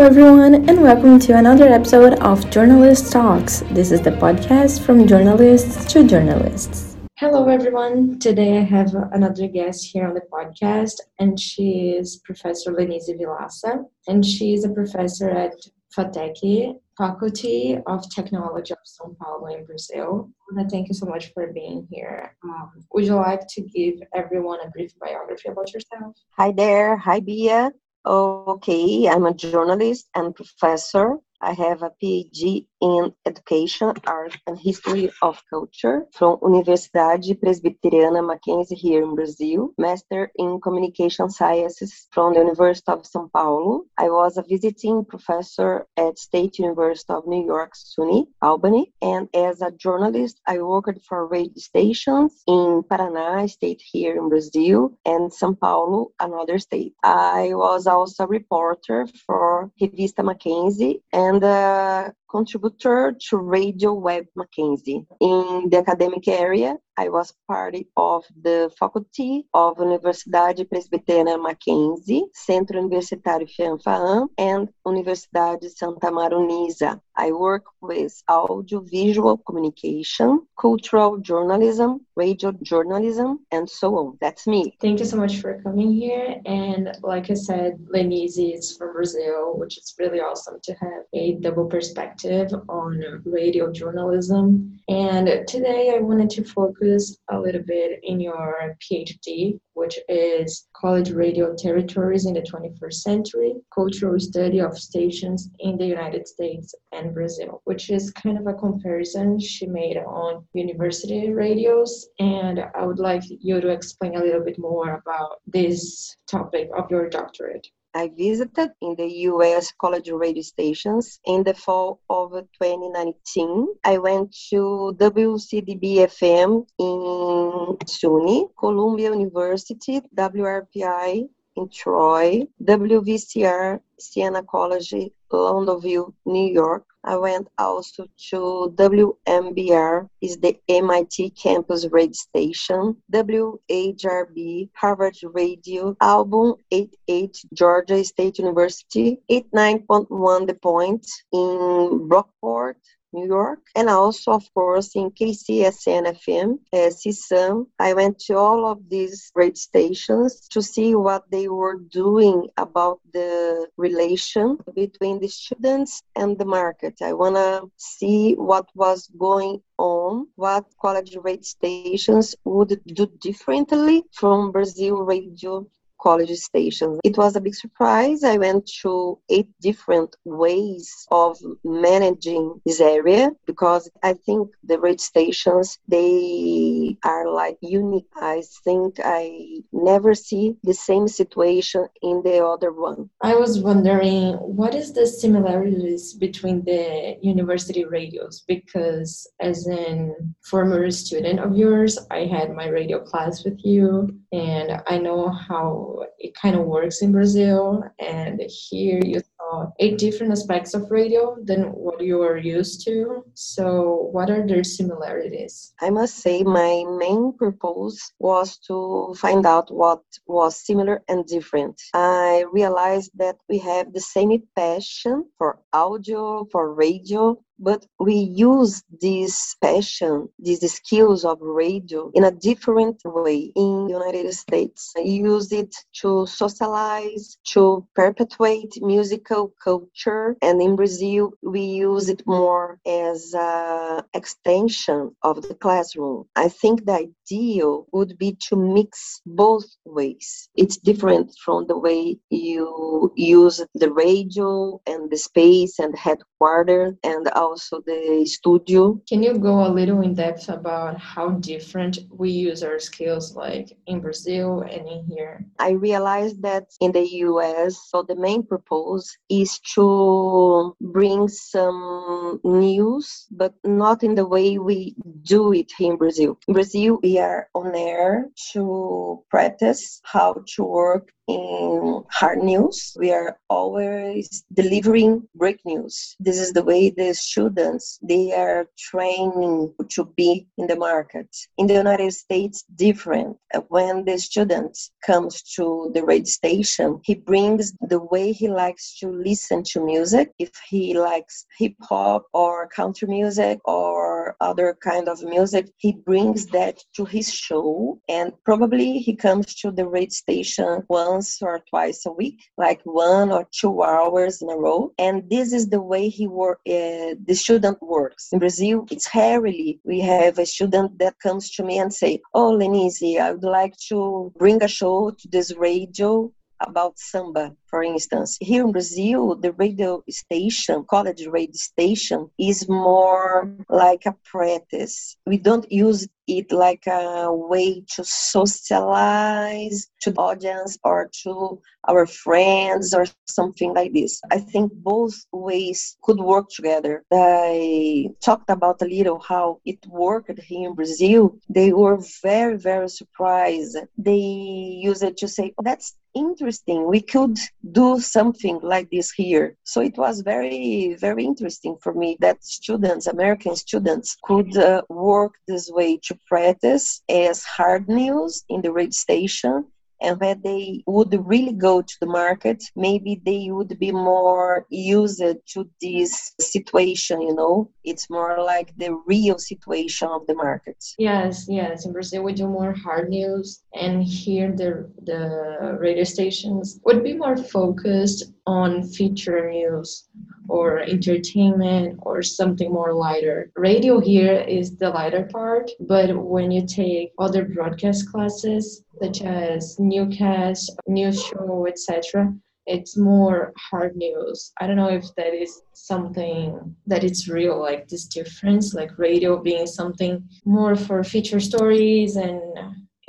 everyone, and welcome to another episode of Journalist Talks. This is the podcast from journalists to journalists. Hello, everyone. Today I have another guest here on the podcast, and she is Professor Lenize Villaça, and she is a professor at FATEC, Faculty of Technology of São Paulo in Brazil. Thank you so much for being here. Um, would you like to give everyone a brief biography about yourself? Hi there. Hi, Bia. Okay, I'm a journalist and professor. I have a PhD in Education, Art and History of Culture from Universidade Presbiteriana Mackenzie here in Brazil, Master in Communication Sciences from the University of São Paulo. I was a visiting professor at State University of New York, SUNY, Albany, and as a journalist, I worked for radio stations in Paraná, state here in Brazil, and São Paulo, another state. I was also a reporter for Revista Mackenzie and uh, contributor to Radio Web Mackenzie. In the academic area, I was part of the faculty of Universidade Presbiteriana Mackenzie, Centro Universitário FIAM-FAAM, and Universidade Santa Marunisa. I work with audiovisual communication, cultural journalism, radio journalism, and so on. That's me. Thank you so much for coming here. And like I said, Lenize is from Brazil, which is really awesome to have a double perspective on radio journalism. And today I wanted to focus a little bit in your PhD, which is College Radio Territories in the 21st Century, Cultural Study of Stations in the United States and Brazil, which is kind of a comparison she made on university radios. And I would like you to explain a little bit more about this topic of your doctorate. I visited in the US college radio stations in the fall of 2019. I went to WCDB FM in SUNY, Columbia University, WRPI in Troy, WVCR Siena College, Loudonville, New York. I went also to WMBR, is the MIT campus radio station, WHRB, Harvard Radio, Album 88, Georgia State University, 89.1 The Point in Brockport, New York, and also, of course, in KCSN FM, uh, CSUN. I went to all of these great stations to see what they were doing about the relation between the students and the market. I want to see what was going on, what college radio stations would do differently from Brazil radio college stations. It was a big surprise. I went to eight different ways of managing this area because I think the radio stations they are like unique. I think I never see the same situation in the other one. I was wondering what is the similarities between the university radios because as an former student of yours, I had my radio class with you and I know how it kind of works in Brazil. And here you saw eight different aspects of radio than what you are used to. So, what are their similarities? I must say, my main purpose was to find out what was similar and different. I realized that we have the same passion for audio, for radio, but we use this passion, these skills of radio in a different way in the United States. I use it to socialize, to perpetuate musical culture, and in Brazil we use it more as an extension of the classroom. I think the ideal would be to mix both ways. It's different from the way you use the radio and the space and headquarters and also the studio. Can you go a little in depth about how different we use our skills like in Brazil and in here? I realized that in the US, so the main purpose is to bring some news, but not in the way we do it here in Brazil. In Brazil, we are on air to practice how to work in hard news. We are always delivering break news. This is the way the students they are training to be in the market. In the United States, different. When the student comes to the radio station, he brings the way he likes to listen to music. If he likes hip hop or country music or other kind of music, he brings that to his show and probably he comes to the radio station once or twice a week, like one or two hours in a row. And this is the way he work. Uh, the student works in Brazil. It's rarely we have a student that comes to me and say, "Oh, Lenize, I would like to bring a show to this radio about samba, for instance. Here in Brazil, the radio station, college radio station, is more like a practice. We don't use it like a way to socialize to the audience or to our friends or something like this. I think both ways could work together. I talked about a little how it worked here in Brazil. They were very, very surprised. They used it to say, oh, that's interesting. We could do something like this here. So it was very, very interesting for me that students, American students, could uh, work this way to practice as hard news in the radio station and when they would really go to the market, maybe they would be more used to this situation, you know? It's more like the real situation of the market. Yes, yes. In Brazil, we do more hard news, and here the, the radio stations would be more focused on feature news or entertainment or something more lighter. Radio here is the lighter part, but when you take other broadcast classes such as newscast, news show, etc., it's more hard news. I don't know if that is something that it's real, like this difference, like radio being something more for feature stories and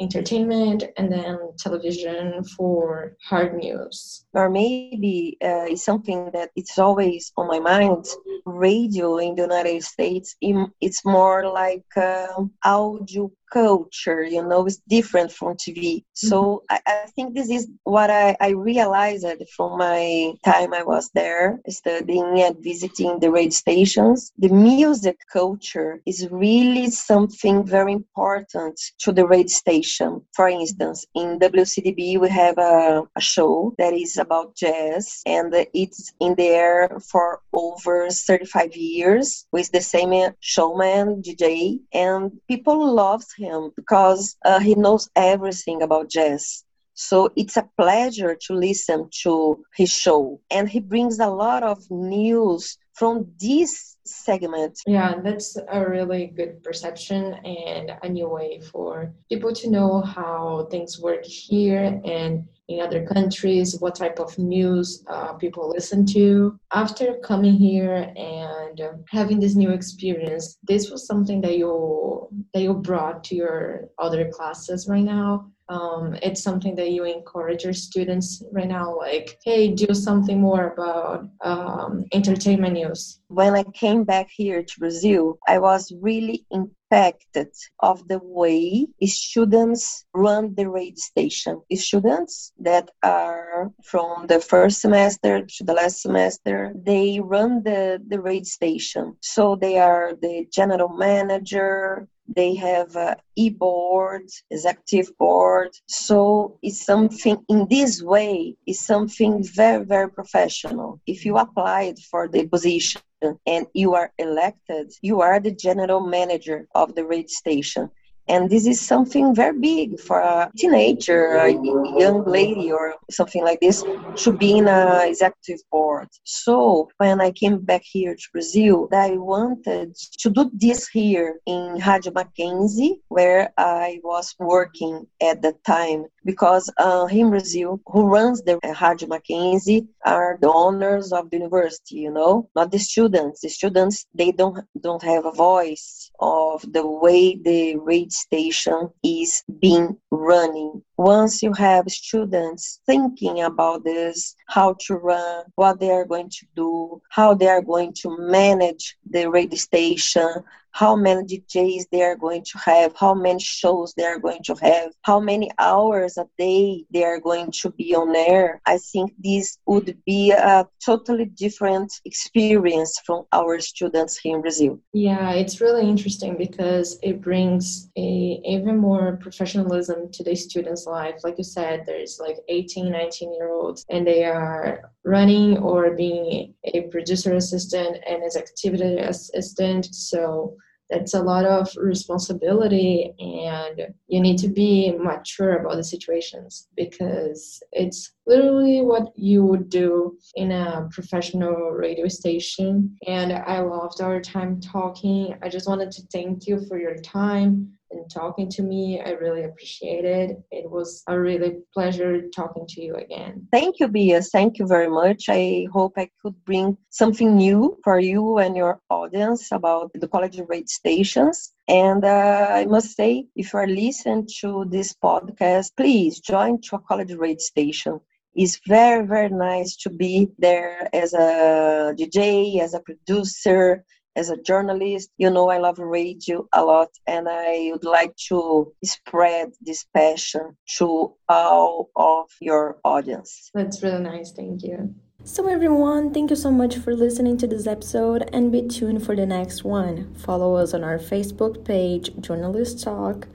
entertainment and then television for hard news. Or maybe uh, it's something that it's always on my mind. Radio in the united states it's more like uh, audio culture you know it's different from tv so mm-hmm. I, I, think this is what I, I realized from my time i was there studying and visiting the radio stations the music culture is really something very important to the radio station. For instance in wcdb we have a, a show that is about jazz and it's in there for over 35 years with the same showman dj and people love him because uh, he knows everything about jazz. So it's a pleasure to listen to his show. And he brings a lot of news from this segment. Yeah, that's a really good perception and a new way for people to know how things work here and in other countries, what type of news uh, people listen to. After coming here and having this new experience, this was something that you that you brought to your other classes right now um, it's something that you encourage your students right now like hey do something more about um, entertainment news when i came back here to brazil i was really impacted of the way students run the radio station. Students that are from the first semester to the last semester they run the the radio station. So they are the general manager they have uh, a e-board, executive board. So it's something in this way is something very, very professional. If you applied for the position and you are elected, you are the general manager of the radio station. And this is something very big for a teenager, a young lady, or something like this to be in an executive board. So when I came back here to Brazil, I wanted to do this here in Rádio Mackenzie, where I was working at the time because uh, in Brazil, who runs the Rádio Mackenzie are the owners of the university, you know, not the students. The students they don't don't have a voice of the way the radio station is being running once you have students thinking about this, how to run, what they are going to do, how they are going to manage the radio station, how many DJs they are going to have, how many shows they are going to have, how many hours a day they are going to be on air. I think this would be a totally different experience from our students here in Brazil. Yeah, it's really interesting because it brings a even more professionalism to the students' life. Like you said, there's like 18, 19 year olds and they are running or being a producer assistant and as activity assistant. So that's a lot of responsibility and you need to be mature about the situations because it's literally what you would do in a professional radio station and i loved our time talking i just wanted to thank you for your time and talking to me. I really appreciate it. It was a really pleasure talking to you again. Thank you, Bia. Thank you very much. I hope I could bring something new for you and your audience about the college radio stations. And uh, I must say, if you are listening to this podcast, please join to a college radio station it's very very nice to be there as a dj as a producer as a journalist, you know, I love radio a lot and I would like to spread this passion to all of your audience. That's really nice. Thank you. So, everyone, thank you so much for listening to this episode and be tuned for the next one. Follow us on our Facebook page, Journalist Talk,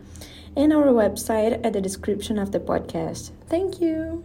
and our website at the description of the podcast. Thank you.